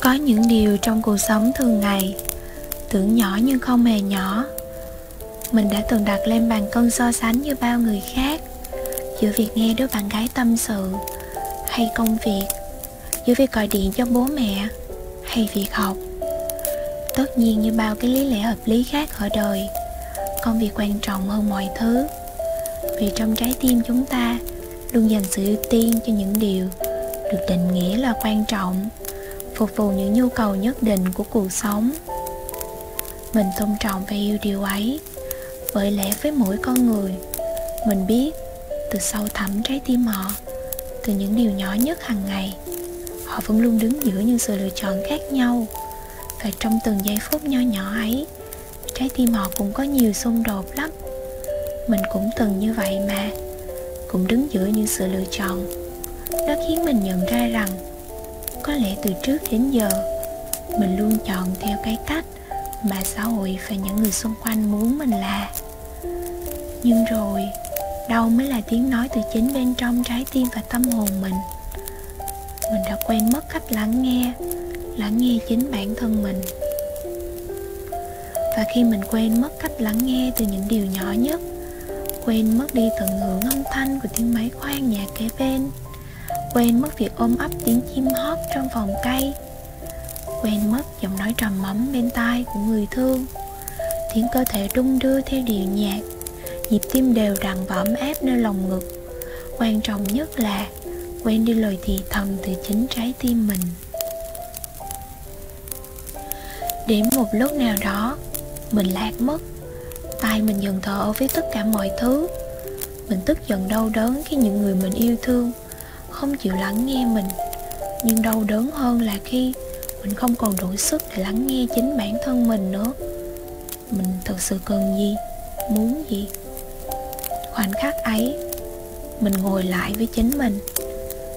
có những điều trong cuộc sống thường ngày. Tưởng nhỏ nhưng không hề nhỏ. Mình đã từng đặt lên bàn cân so sánh như bao người khác. Giữa việc nghe đứa bạn gái tâm sự hay công việc. Giữa việc gọi điện cho bố mẹ hay việc học. Tất nhiên như bao cái lý lẽ hợp lý khác ở đời, công việc quan trọng hơn mọi thứ. Vì trong trái tim chúng ta luôn dành sự ưu tiên cho những điều được định nghĩa là quan trọng phục vụ những nhu cầu nhất định của cuộc sống. Mình tôn trọng và yêu điều ấy. Bởi lẽ với mỗi con người, mình biết từ sâu thẳm trái tim họ, từ những điều nhỏ nhất hàng ngày, họ vẫn luôn đứng giữa những sự lựa chọn khác nhau. Và trong từng giây phút nho nhỏ ấy, trái tim họ cũng có nhiều xung đột lắm. Mình cũng từng như vậy mà, cũng đứng giữa những sự lựa chọn. Nó khiến mình nhận ra rằng có lẽ từ trước đến giờ, mình luôn chọn theo cái cách mà xã hội và những người xung quanh muốn mình là. Nhưng rồi, đâu mới là tiếng nói từ chính bên trong trái tim và tâm hồn mình. Mình đã quen mất cách lắng nghe lắng nghe chính bản thân mình. Và khi mình quên mất cách lắng nghe từ những điều nhỏ nhất, quên mất đi tận hưởng âm thanh của tiếng máy khoan nhà kế bên quên mất việc ôm ấp tiếng chim hót trong vòng cây. Quên mất giọng nói trầm mấm bên tai của người thương. Tiếng cơ thể đung đưa theo điệu nhạc. Nhịp tim đều đặn và ấm áp nơi lòng ngực. Quan trọng nhất là quên đi lời thì thầm từ chính trái tim mình. Đến một lúc nào đó, mình lạc mất. Tay mình dần thở với tất cả mọi thứ. Mình tức giận đau đớn khi những người mình yêu thương không chịu lắng nghe mình. Nhưng đau đớn hơn là khi mình không còn đủ sức để lắng nghe chính bản thân mình nữa. Mình thực sự cần gì? Muốn gì? Khoảnh khắc ấy, mình ngồi lại với chính mình.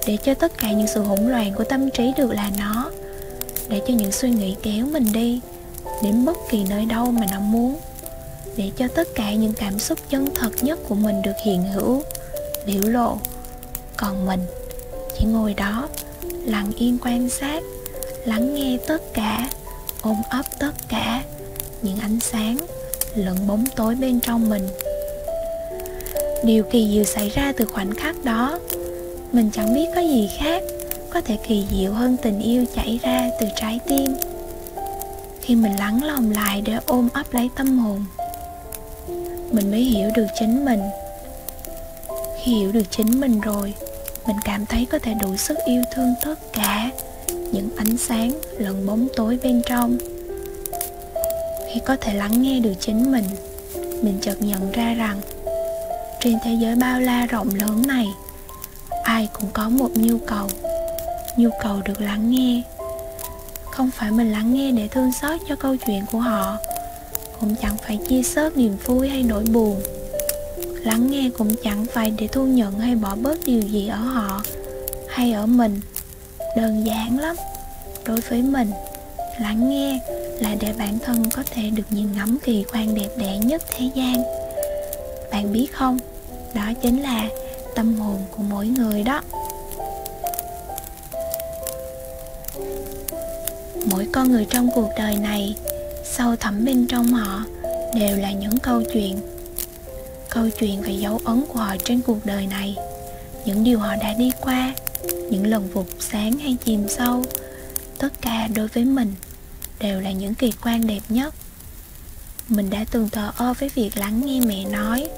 Để cho tất cả những sự hỗn loạn của tâm trí được là nó. Để cho những suy nghĩ kéo mình đi đến bất kỳ nơi đâu mà nó muốn. Để cho tất cả những cảm xúc chân thật nhất của mình được hiện hữu, biểu lộ. Còn mình chỉ ngồi đó, lặng yên quan sát, lắng nghe tất cả, ôm ấp tất cả những ánh sáng lẫn bóng tối bên trong mình. Điều kỳ diệu xảy ra từ khoảnh khắc đó, mình chẳng biết có gì khác có thể kỳ diệu hơn tình yêu chảy ra từ trái tim. Khi mình lắng lòng lại để ôm ấp lấy tâm hồn, mình mới hiểu được chính mình. Khi hiểu được chính mình rồi mình cảm thấy có thể đủ sức yêu thương tất cả những ánh sáng lẫn bóng tối bên trong. Khi có thể lắng nghe được chính mình mình chợt nhận ra rằng trên thế giới bao la rộng lớn này, ai cũng có một nhu cầu. Nhu cầu được lắng nghe. Không phải mình lắng nghe để thương xót cho câu chuyện của họ, cũng chẳng phải chia sớt niềm vui hay nỗi buồn lắng nghe cũng chẳng phải để thu nhận hay bỏ bớt điều gì ở họ hay ở mình. Đơn giản lắm. Đối với mình, lắng nghe là để bản thân có thể được nhìn ngắm kỳ quan đẹp đẽ nhất thế gian. Bạn biết không? Đó chính là tâm hồn của mỗi người đó. Mỗi con người trong cuộc đời này, sâu thẳm bên trong họ đều là những câu chuyện câu chuyện về dấu ấn của họ trên cuộc đời này. Những điều họ đã đi qua, những lần vụt sáng hay chìm sâu, tất cả đối với mình đều là những kỳ quan đẹp nhất. Mình đã từng thờ ơ với việc lắng nghe mẹ nói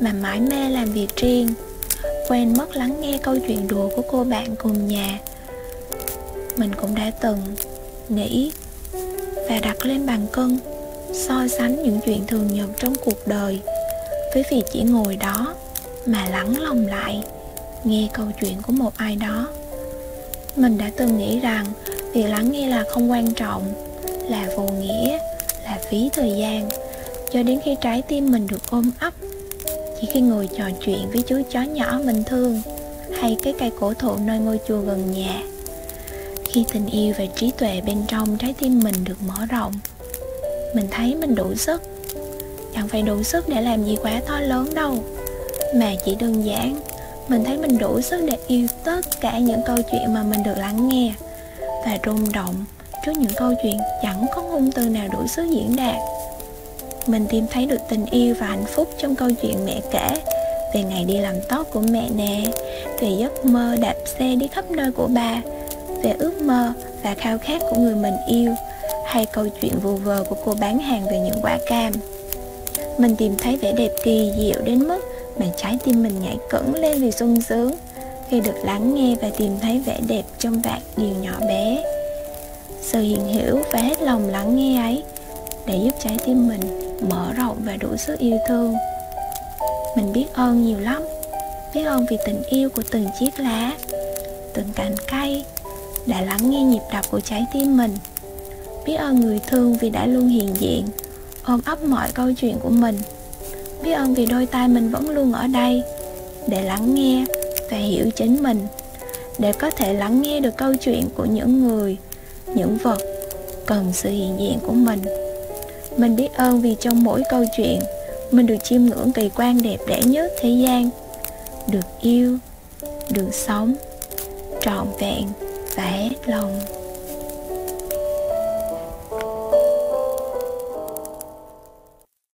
mà mãi mê làm việc riêng, quên mất lắng nghe câu chuyện đùa của cô bạn cùng nhà. Mình cũng đã từng nghĩ và đặt lên bàn cân, so sánh những chuyện thường nhật trong cuộc đời với việc chỉ ngồi đó mà lắng lòng lại, nghe câu chuyện của một ai đó. Mình đã từng nghĩ rằng việc lắng nghe là không quan trọng, là vô nghĩa, là phí thời gian, cho đến khi trái tim mình được ôm ấp. Chỉ khi ngồi trò chuyện với chú chó nhỏ mình thương, hay cái cây cổ thụ nơi ngôi chùa gần nhà, khi tình yêu và trí tuệ bên trong trái tim mình được mở rộng, mình thấy mình đủ sức chẳng phải đủ sức để làm gì quá to lớn đâu. Mà chỉ đơn giản, mình thấy mình đủ sức để yêu tất cả những câu chuyện mà mình được lắng nghe. Và rung động trước những câu chuyện chẳng có ngôn từ nào đủ sức diễn đạt. Mình tìm thấy được tình yêu và hạnh phúc trong câu chuyện mẹ kể. Về ngày đi làm tóc của mẹ nè, về giấc mơ đạp xe đi khắp nơi của bà, về ước mơ và khao khát của người mình yêu, hay câu chuyện vù vờ của cô bán hàng về những quả cam mình tìm thấy vẻ đẹp kỳ diệu đến mức mà trái tim mình nhảy cẫng lên vì sung sướng khi được lắng nghe và tìm thấy vẻ đẹp trong vạn điều nhỏ bé. Sự hiện hữu và hết lòng lắng nghe ấy để giúp trái tim mình mở rộng và đủ sức yêu thương. Mình biết ơn nhiều lắm, biết ơn vì tình yêu của từng chiếc lá, từng cành cây đã lắng nghe nhịp đập của trái tim mình. Biết ơn người thương vì đã luôn hiện diện ôm ấp mọi câu chuyện của mình. Biết ơn vì đôi tay mình vẫn luôn ở đây, để lắng nghe, và hiểu chính mình, để có thể lắng nghe được câu chuyện của những người, những vật cần sự hiện diện của mình. Mình biết ơn vì trong mỗi câu chuyện, mình được chiêm ngưỡng kỳ quan đẹp đẽ nhất thế gian, được yêu, được sống, trọn vẹn và hết lòng.